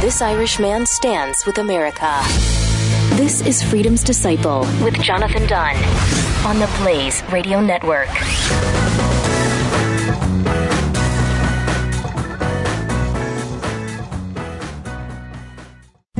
This Irish man stands with America. This is Freedom's Disciple with Jonathan Dunn on the Blaze Radio Network.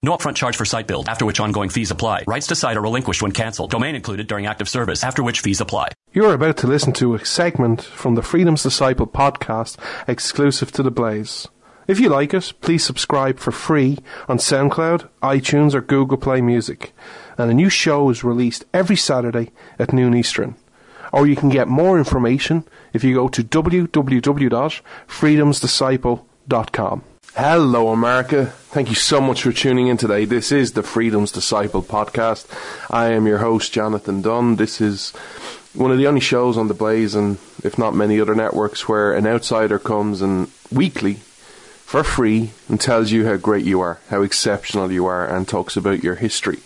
No upfront charge for site build, after which ongoing fees apply. Rights to site are relinquished when canceled. Domain included during active service, after which fees apply. You're about to listen to a segment from the Freedom's Disciple podcast exclusive to The Blaze. If you like it, please subscribe for free on SoundCloud, iTunes, or Google Play Music. And a new show is released every Saturday at noon Eastern. Or you can get more information if you go to www.freedomsdisciple.com. Hello, America. Thank you so much for tuning in today. This is the Freedom's Disciple podcast. I am your host, Jonathan Dunn. This is one of the only shows on the Blaze, and if not many other networks, where an outsider comes and weekly for free and tells you how great you are, how exceptional you are, and talks about your history.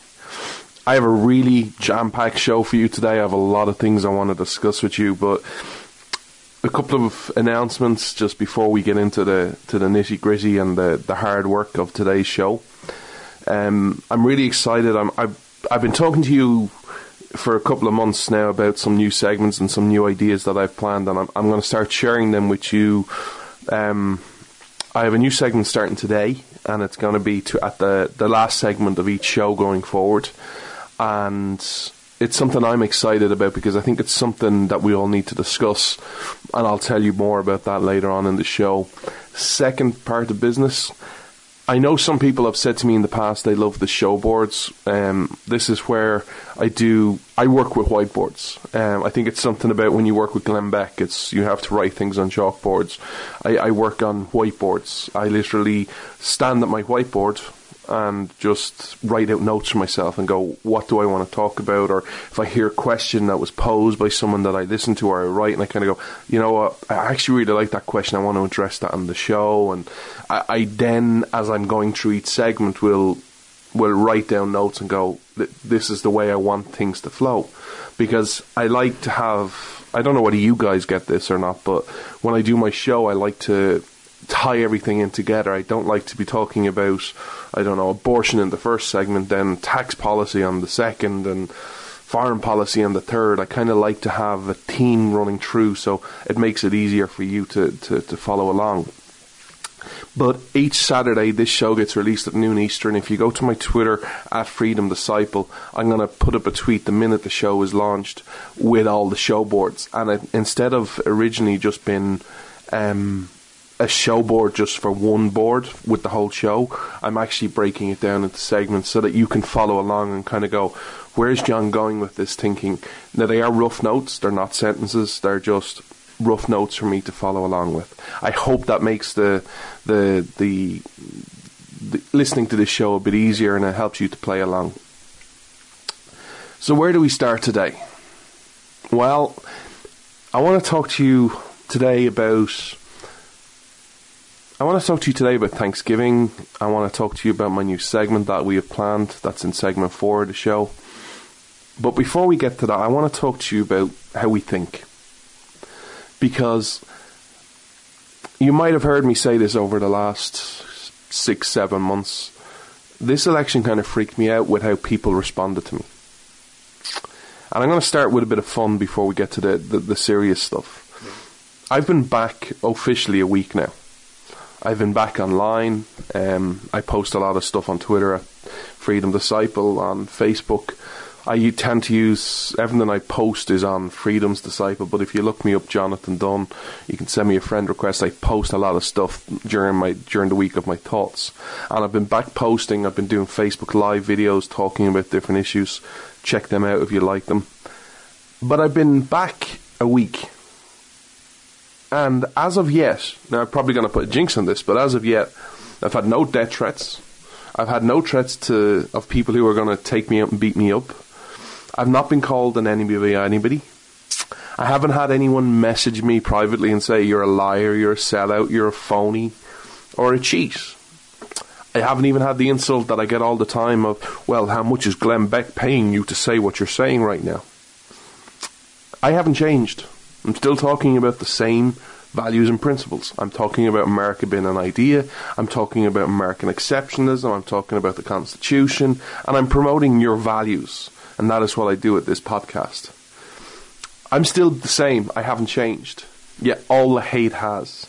I have a really jam packed show for you today. I have a lot of things I want to discuss with you, but a couple of announcements just before we get into the to the nitty gritty and the, the hard work of today's show. Um, I'm really excited. I'm, I've I've been talking to you for a couple of months now about some new segments and some new ideas that I've planned, and I'm, I'm going to start sharing them with you. Um, I have a new segment starting today, and it's going to be to, at the the last segment of each show going forward, and it's something I'm excited about because I think it's something that we all need to discuss, and I'll tell you more about that later on in the show. Second part of business. I know some people have said to me in the past they love the show boards. Um, this is where I do. I work with whiteboards. Um, I think it's something about when you work with Glenn Beck. It's you have to write things on chalkboards. I, I work on whiteboards. I literally stand at my whiteboard and just write out notes for myself and go, what do I want to talk about? Or if I hear a question that was posed by someone that I listen to or I write, and I kind of go, you know what, I actually really like that question. I want to address that on the show. And I, I then, as I'm going through each segment, will will write down notes and go, this is the way I want things to flow. Because I like to have, I don't know whether you guys get this or not, but when I do my show, I like to tie everything in together. I don't like to be talking about, I don't know, abortion in the first segment, then tax policy on the second, and foreign policy on the third. I kind of like to have a theme running through, so it makes it easier for you to, to, to follow along. But each Saturday, this show gets released at noon Eastern. If you go to my Twitter at Freedom Disciple, I'm going to put up a tweet the minute the show is launched with all the show boards. And it, instead of originally just been um, a show board just for one board with the whole show. I'm actually breaking it down into segments so that you can follow along and kind of go, where's John going with this thinking? Now, they are rough notes, they're not sentences, they're just rough notes for me to follow along with. I hope that makes the, the, the, the listening to this show a bit easier and it helps you to play along. So, where do we start today? Well, I want to talk to you today about I want to talk to you today about Thanksgiving. I want to talk to you about my new segment that we have planned. That's in segment four of the show. But before we get to that, I want to talk to you about how we think. Because you might have heard me say this over the last six, seven months. This election kind of freaked me out with how people responded to me. And I'm going to start with a bit of fun before we get to the, the, the serious stuff. I've been back officially a week now. I've been back online. Um, I post a lot of stuff on Twitter at Freedom Disciple, on Facebook, I tend to use everything I post is on Freedom's Disciple. But if you look me up, Jonathan Dunn, you can send me a friend request. I post a lot of stuff during my during the week of my thoughts, and I've been back posting. I've been doing Facebook Live videos talking about different issues. Check them out if you like them. But I've been back a week, and as of yet, now I'm probably going to put a jinx on this, but as of yet, I've had no death threats. I've had no threats to of people who are going to take me up and beat me up. I've not been called an enemy by anybody. I haven't had anyone message me privately and say you're a liar, you're a sellout, you're a phony, or a cheat. I haven't even had the insult that I get all the time of, well, how much is Glenn Beck paying you to say what you're saying right now? I haven't changed. I'm still talking about the same values and principles. I'm talking about America being an idea. I'm talking about American exceptionalism. I'm talking about the Constitution. And I'm promoting your values and that is what I do at this podcast. I'm still the same, I haven't changed. Yet all the hate has.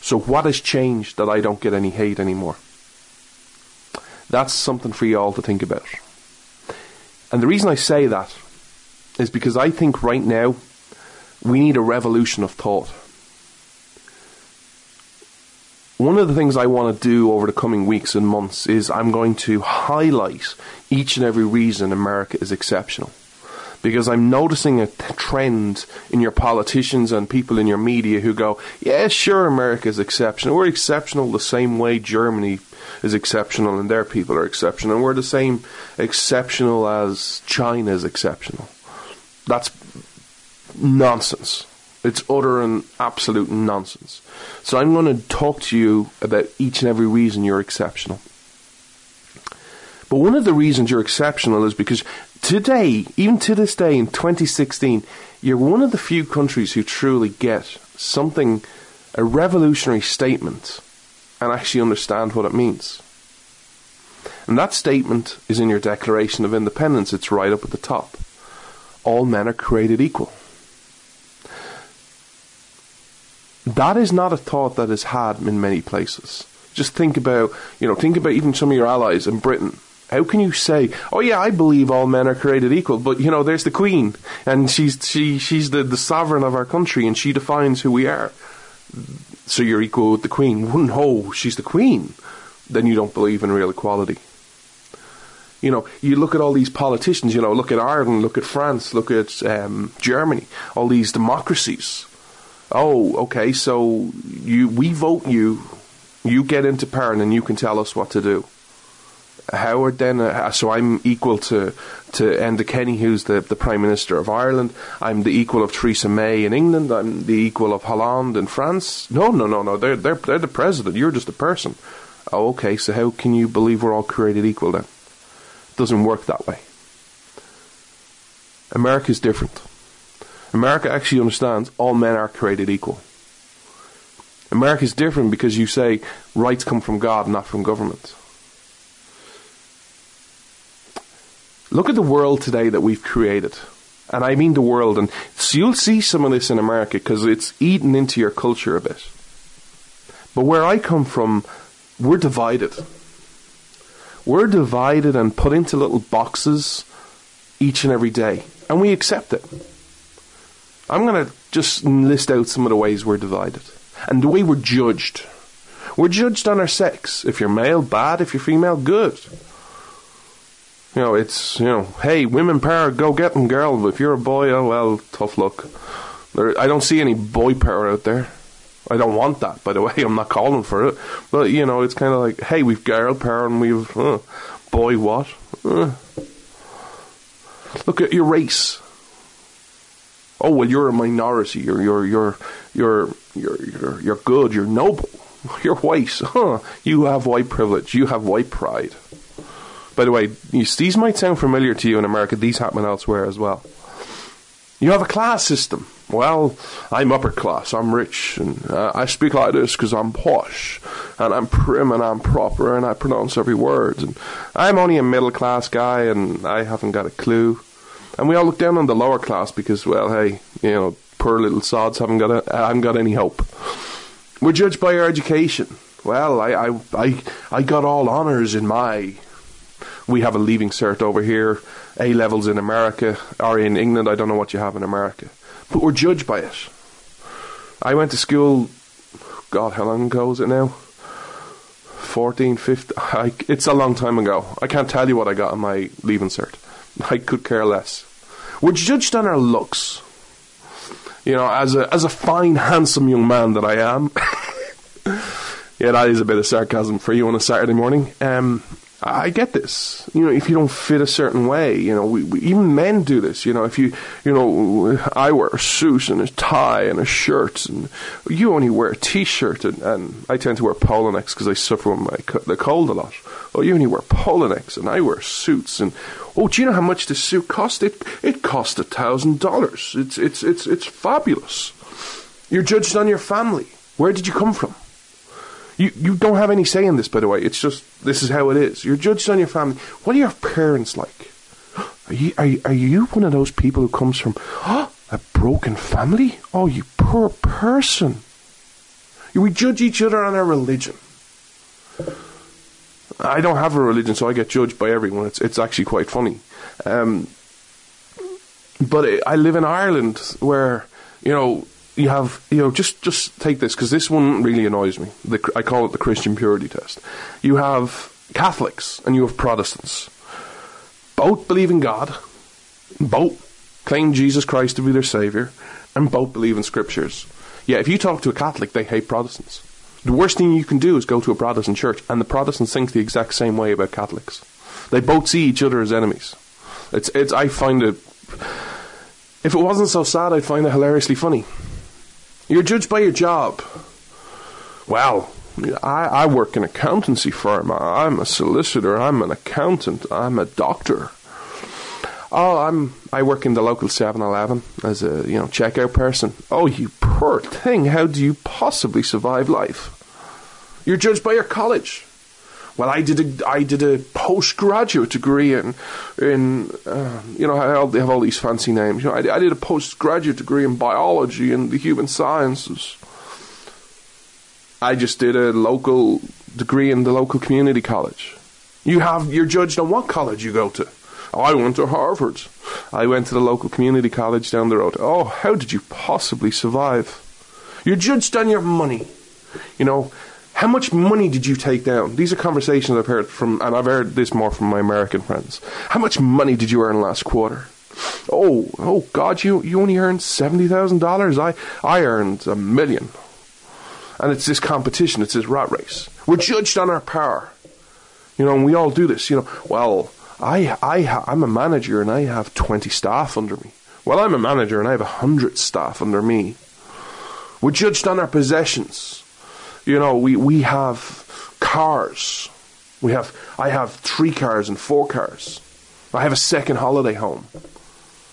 So, what has changed that I don't get any hate anymore? That's something for you all to think about. And the reason I say that is because I think right now we need a revolution of thought. One of the things I want to do over the coming weeks and months is I'm going to highlight each and every reason America is exceptional. Because I'm noticing a trend in your politicians and people in your media who go, yeah, sure, America is exceptional. We're exceptional the same way Germany is exceptional and their people are exceptional. And we're the same exceptional as China is exceptional. That's nonsense. It's utter and absolute nonsense. So I'm going to talk to you about each and every reason you're exceptional. But one of the reasons you're exceptional is because today, even to this day in 2016, you're one of the few countries who truly get something, a revolutionary statement, and actually understand what it means. And that statement is in your Declaration of Independence. It's right up at the top. All men are created equal. That is not a thought that is had in many places. Just think about, you know, think about even some of your allies in Britain. How can you say, "Oh yeah, I believe all men are created equal," but you know, there's the Queen, and she's she she's the, the sovereign of our country, and she defines who we are. So you're equal with the Queen. No, she's the Queen. Then you don't believe in real equality. You know, you look at all these politicians. You know, look at Ireland, look at France, look at um, Germany. All these democracies oh, okay, so you we vote you, you get into power, and you can tell us what to do. Howard then, uh, so I'm equal to to Enda Kenny, who's the, the Prime Minister of Ireland. I'm the equal of Theresa May in England. I'm the equal of Hollande in France. No, no, no, no. They're they're they're the president. You're just a person. Oh, okay. So how can you believe we're all created equal then? It doesn't work that way. America's different. America actually understands all men are created equal. America is different because you say rights come from God, not from government. Look at the world today that we've created. And I mean the world. And so you'll see some of this in America because it's eaten into your culture a bit. But where I come from, we're divided. We're divided and put into little boxes each and every day. And we accept it. I'm going to just list out some of the ways we're divided and the way we're judged. We're judged on our sex. If you're male, bad. If you're female, good. You know, it's, you know, hey, women power, go get them, girl. If you're a boy, oh, well, tough luck. There, I don't see any boy power out there. I don't want that, by the way. I'm not calling for it. But, you know, it's kind of like, hey, we've girl power and we've, uh, boy what? Uh. Look at your race oh well you're a minority. You're you're you're you're you're you're, good. You're noble. You're white huh? You have white privilege. You have white pride. By the way these might sound familiar to you in America. These happen elsewhere as well. You have a class system. Well, I'm upper class, I'm rich, and uh, I speak like this because I'm posh, and I'm prim and I'm proper, and I pronounce every word. And I'm only a middle class guy, and I haven't got a clue. And we all look down on the lower class because, well, hey, you know, poor little sods haven't got a, haven't got any hope. We're judged by our education. Well, I, I, I, I got all honours in my we have a leaving cert over here, A levels in America, or in England, I don't know what you have in America. But we're judged by it. I went to school, God, how long ago is it now? 14, 15, I, it's a long time ago. I can't tell you what I got on my leaving cert. I could care less. We're judged on our looks. You know, as a as a fine, handsome young man that I am. yeah, that is a bit of sarcasm for you on a Saturday morning. Um, I get this. You know, if you don't fit a certain way, you know, we, we, even men do this. You know, if you, you know, I wear a suit and a tie and a shirt, and you only wear a t-shirt, and, and I tend to wear polo necks because I suffer with my the cold a lot. Oh, you only wear polo necks, and I wear suits, and oh, do you know how much this suit cost? It it cost a thousand dollars. It's it's it's it's fabulous. You're judged on your family. Where did you come from? You you don't have any say in this, by the way. It's just this is how it is. You're judged on your family. What are your parents like? Are you are are you one of those people who comes from oh, a broken family? Oh, you poor person. We judge each other on our religion. I don't have a religion, so I get judged by everyone. It's it's actually quite funny. Um, but I live in Ireland, where you know you have, you know, just just take this because this one really annoys me. The, I call it the Christian purity test. You have Catholics and you have Protestants. Both believe in God, both claim Jesus Christ to be their savior, and both believe in scriptures. Yeah, if you talk to a Catholic, they hate Protestants. The worst thing you can do is go to a Protestant church, and the Protestants think the exact same way about Catholics. They both see each other as enemies. It's, it's. I find it. If it wasn't so sad, I'd find it hilariously funny. You're judged by your job. Well, I, I work in an accountancy firm. I'm a solicitor. I'm an accountant. I'm a doctor. Oh, I'm. I work in the local 7-Eleven as a you know checkout person. Oh, you poor thing! How do you possibly survive life? You're judged by your college. Well, I did a I did a postgraduate degree in in uh, you know they have all these fancy names. You know, I, I did a postgraduate degree in biology and the human sciences. I just did a local degree in the local community college. You have you're judged on what college you go to. Oh, I went to Harvard. I went to the local community college down the road. Oh, how did you possibly survive? You're judged on your money. You know, how much money did you take down? These are conversations I've heard from, and I've heard this more from my American friends. How much money did you earn last quarter? Oh, oh God, you, you only earned $70,000. I, I earned a million. And it's this competition, it's this rat race. We're judged on our power. You know, and we all do this. You know, well, I, I, ha- I'm a manager and I have 20 staff under me. Well, I'm a manager and I have 100 staff under me. We're judged on our possessions. You know, we, we have cars. We have I have three cars and four cars. I have a second holiday home.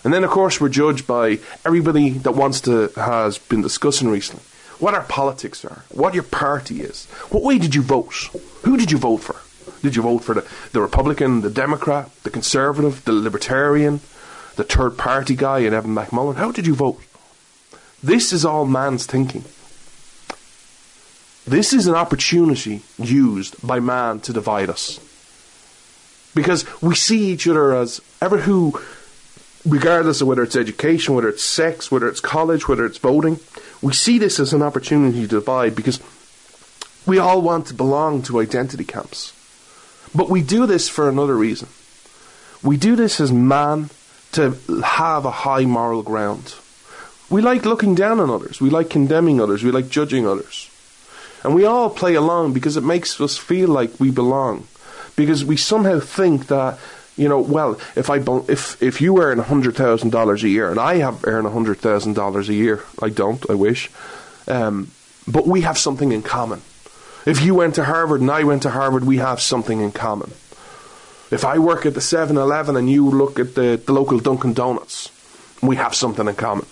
And then of course we're judged by everybody that wants to has been discussing recently what our politics are, what your party is. What way did you vote? Who did you vote for? Did you vote for the, the Republican, the Democrat, the Conservative, the Libertarian, the third party guy in Evan McMullin? How did you vote? This is all man's thinking. This is an opportunity used by man to divide us. Because we see each other as ever who, regardless of whether it's education, whether it's sex, whether it's college, whether it's voting, we see this as an opportunity to divide because we all want to belong to identity camps. But we do this for another reason. We do this as man to have a high moral ground. We like looking down on others. We like condemning others. We like judging others. And we all play along because it makes us feel like we belong. Because we somehow think that, you know, well, if I if if you earn hundred thousand dollars a year and I have earn hundred thousand dollars a year, I don't, I wish, um, but we have something in common. If you went to Harvard and I went to Harvard, we have something in common. If I work at the 7-Eleven and you look at the, the local Dunkin' Donuts, we have something in common.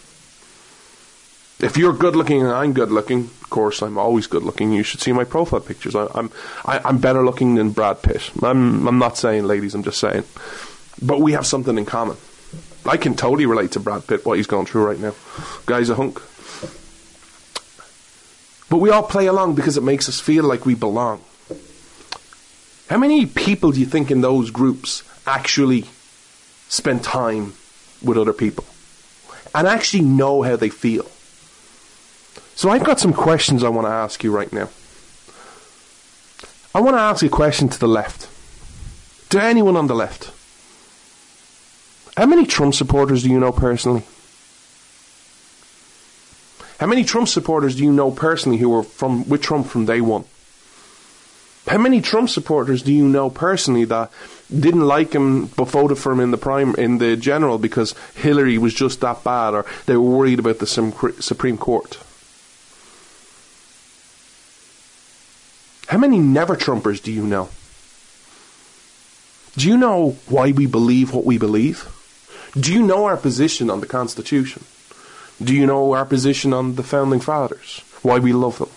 If you're good looking and I'm good looking, of course I'm always good looking. You should see my profile pictures. I, I'm I, I'm better looking than Brad Pitt. I'm I'm not saying, ladies. I'm just saying. But we have something in common. I can totally relate to Brad Pitt what he's going through right now. Guy's a hunk. But we all play along because it makes us feel like we belong. How many people do you think in those groups actually spend time with other people and actually know how they feel? So I've got some questions I want to ask you right now. I want to ask a question to the left. To anyone on the left. How many Trump supporters do you know personally? How many Trump supporters do you know personally who were from with Trump from day one? How many Trump supporters do you know personally that didn't like him but voted for him in the prime in the general because Hillary was just that bad, or they were worried about the Supreme Court? How many never Trumpers do you know? Do you know why we believe what we believe? Do you know our position on the Constitution? Do you know our position on the founding fathers? Why we love them?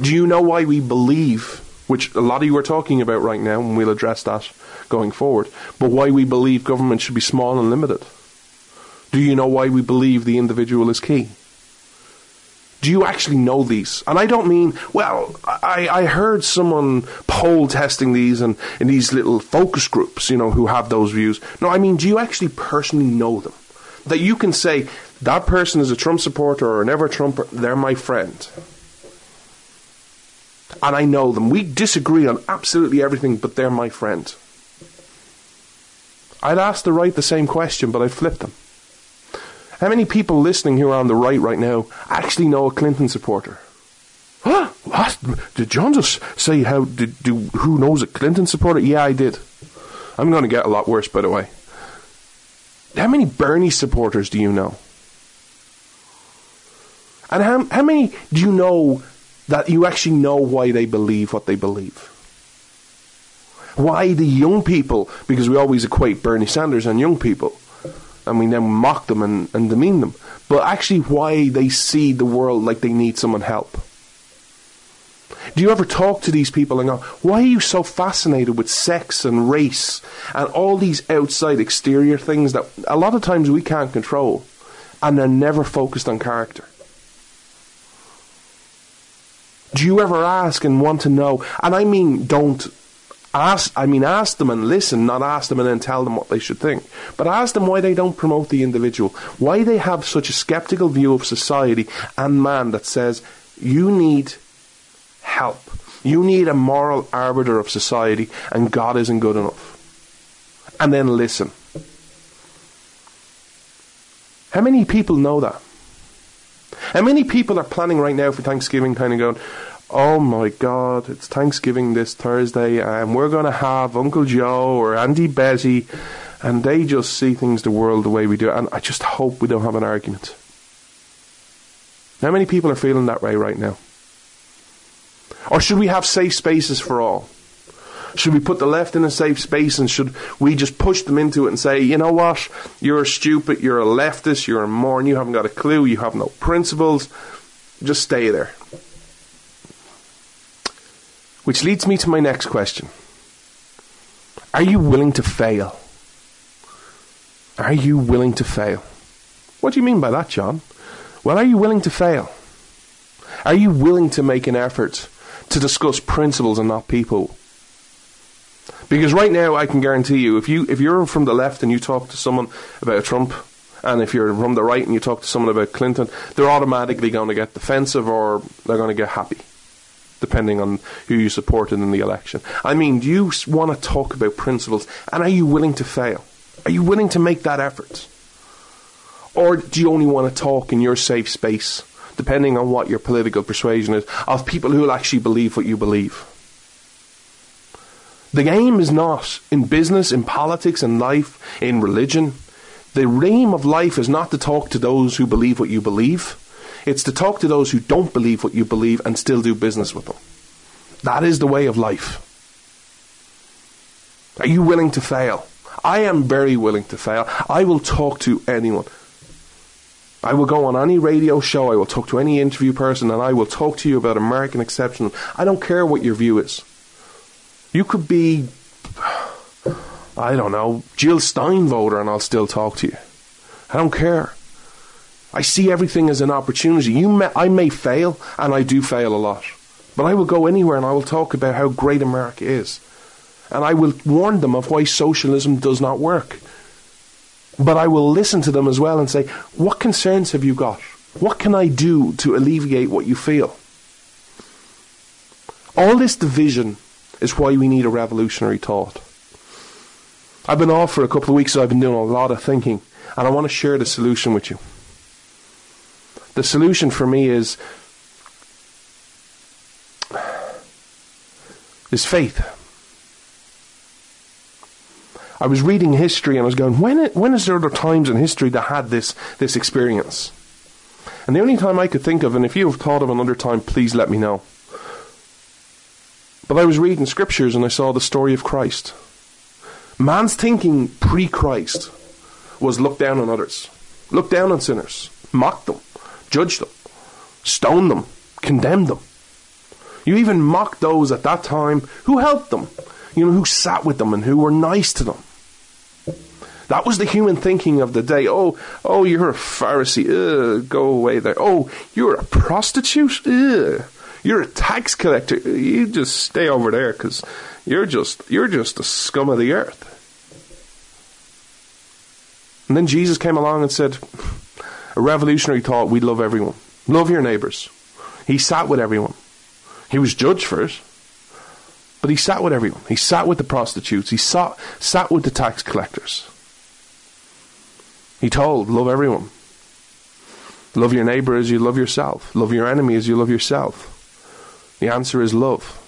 Do you know why we believe, which a lot of you are talking about right now, and we'll address that going forward, but why we believe government should be small and limited? Do you know why we believe the individual is key? Do you actually know these? And I don't mean, well, I, I heard someone poll testing these and in these little focus groups, you know, who have those views. No, I mean, do you actually personally know them? that you can say that person is a Trump supporter or an ever Trumper, they're my friend. And I know them. We disagree on absolutely everything, but they're my friend. I'd ask the right the same question, but I'd flip them. How many people listening who are on the right right now actually know a Clinton supporter? Huh? What? Did John just say how did do who knows a Clinton supporter? Yeah, I did. I'm going to get a lot worse, by the way. How many Bernie supporters do you know? And how, how many do you know that you actually know why they believe what they believe? Why the young people, because we always equate Bernie Sanders and young people, and we then mock them and, and demean them, but actually why they see the world like they need someone help. Do you ever talk to these people and go, why are you so fascinated with sex and race and all these outside exterior things that a lot of times we can't control and they're never focused on character? Do you ever ask and want to know? And I mean, don't ask, I mean, ask them and listen, not ask them and then tell them what they should think. But ask them why they don't promote the individual, why they have such a skeptical view of society and man that says, you need help. You need a moral arbiter of society, and God isn't good enough. And then listen. How many people know that? How many people are planning right now for Thanksgiving, kind of going, oh my God, it's Thanksgiving this Thursday, and we're going to have Uncle Joe or Andy Betty, and they just see things the world the way we do. And I just hope we don't have an argument. How many people are feeling that way right now? Or should we have safe spaces for all? Should we put the left in a safe space and should we just push them into it and say, you know what, you're stupid, you're a leftist, you're a moron, you haven't got a clue, you have no principles, just stay there. Which leads me to my next question Are you willing to fail? Are you willing to fail? What do you mean by that, John? Well, are you willing to fail? Are you willing to make an effort to discuss principles and not people. Because right now, I can guarantee you, if you if you're from the left and you talk to someone about Trump, and if you're from the right and you talk to someone about Clinton, they're automatically going to get defensive or they're going to get happy, depending on who you supported in the election. I mean, do you want to talk about principles, and are you willing to fail? Are you willing to make that effort? Or do you only want to talk in your safe space depending on what your political persuasion is, of people who will actually believe what you believe. The game is not in business, in politics, in life, in religion. The aim of life is not to talk to those who believe what you believe. It's to talk to those who don't believe what you believe and still do business with them. That is the way of life. Are you willing to fail? I am very willing to fail. I will talk to anyone. I will go on any radio show, I will talk to any interview person, and I will talk to you about American exceptional. I don't care what your view is. You could be, I don't know, Jill Stein voter, and I'll still talk to you. I don't care. I see everything as an opportunity. You may, I may fail, and I do fail a lot. But I will go anywhere and I will talk about how great America is. And I will warn them of why socialism does not work. But I will listen to them as well and say, What concerns have you got? What can I do to alleviate what you feel? All this division is why we need a revolutionary thought. I've been off for a couple of weeks, so I've been doing a lot of thinking, and I want to share the solution with you. The solution for me is is faith. I was reading history and I was going, when, when is there other times in history that had this, this experience? And the only time I could think of, and if you have thought of another time, please let me know. But I was reading scriptures and I saw the story of Christ. Man's thinking pre Christ was look down on others, look down on sinners, mock them, judge them, stone them, condemn them. You even mocked those at that time who helped them, you know, who sat with them and who were nice to them. That was the human thinking of the day. Oh, oh, you're a Pharisee. Ugh, go away there. Oh, you're a prostitute. Ugh. You're a tax collector. You just stay over there because you're just you're just the scum of the earth. And then Jesus came along and said, a revolutionary thought: we love everyone, love your neighbors. He sat with everyone. He was judged for it, but he sat with everyone. He sat with the prostitutes. He sat sat with the tax collectors. He told, love everyone. Love your neighbor as you love yourself. Love your enemy as you love yourself. The answer is love,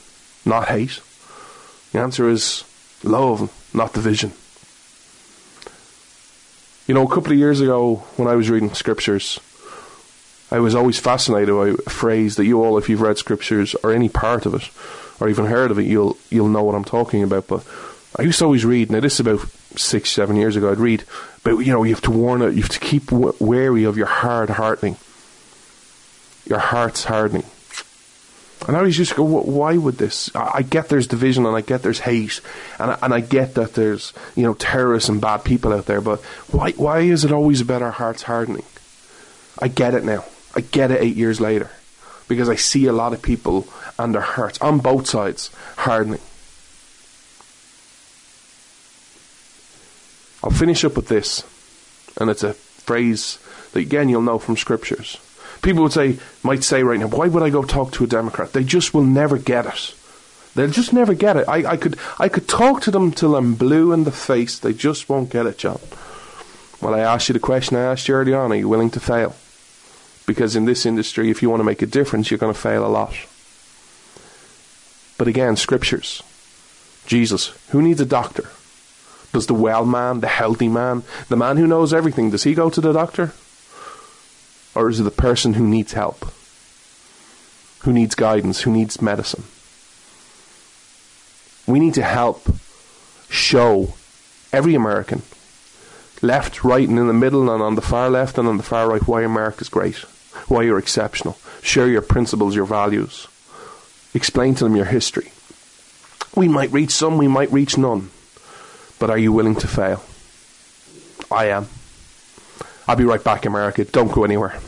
not hate. The answer is love, not division. You know, a couple of years ago, when I was reading scriptures, I was always fascinated by a phrase that you all, if you've read scriptures or any part of it, or even heard of it, you'll you'll know what I'm talking about. But I used to always read. Now this is about six, seven years ago. I'd read, but you know, you have to warn it. You have to keep wary of your hard hardening. Your heart's hardening. And I was just go, why would this? I get there's division and I get there's hate and I, and I get that there's you know terrorists and bad people out there, but why why is it always about our hearts hardening? I get it now. I get it eight years later because I see a lot of people and their hearts on both sides hardening. I'll finish up with this, and it's a phrase that again you'll know from scriptures. People would say, might say right now, why would I go talk to a Democrat? They just will never get it. They'll just never get it. I, I could I could talk to them till I'm blue in the face. They just won't get it, John. Well, I asked you the question I asked you early on: Are you willing to fail? Because in this industry, if you want to make a difference, you're going to fail a lot. But again, scriptures. Jesus, who needs a doctor? Does the well man, the healthy man, the man who knows everything, does he go to the doctor? Or is it the person who needs help? Who needs guidance? Who needs medicine? We need to help show every American, left, right, and in the middle, and on the far left and on the far right, why America's great, why you're exceptional. Share your principles, your values. Explain to them your history. We might reach some, we might reach none. But are you willing to fail? I am. I'll be right back, America. Don't go anywhere.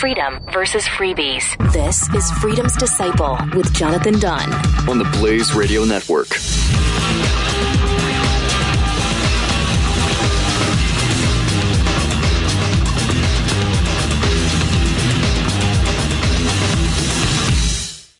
Freedom versus freebies. This is Freedom's Disciple with Jonathan Dunn on the Blaze Radio Network.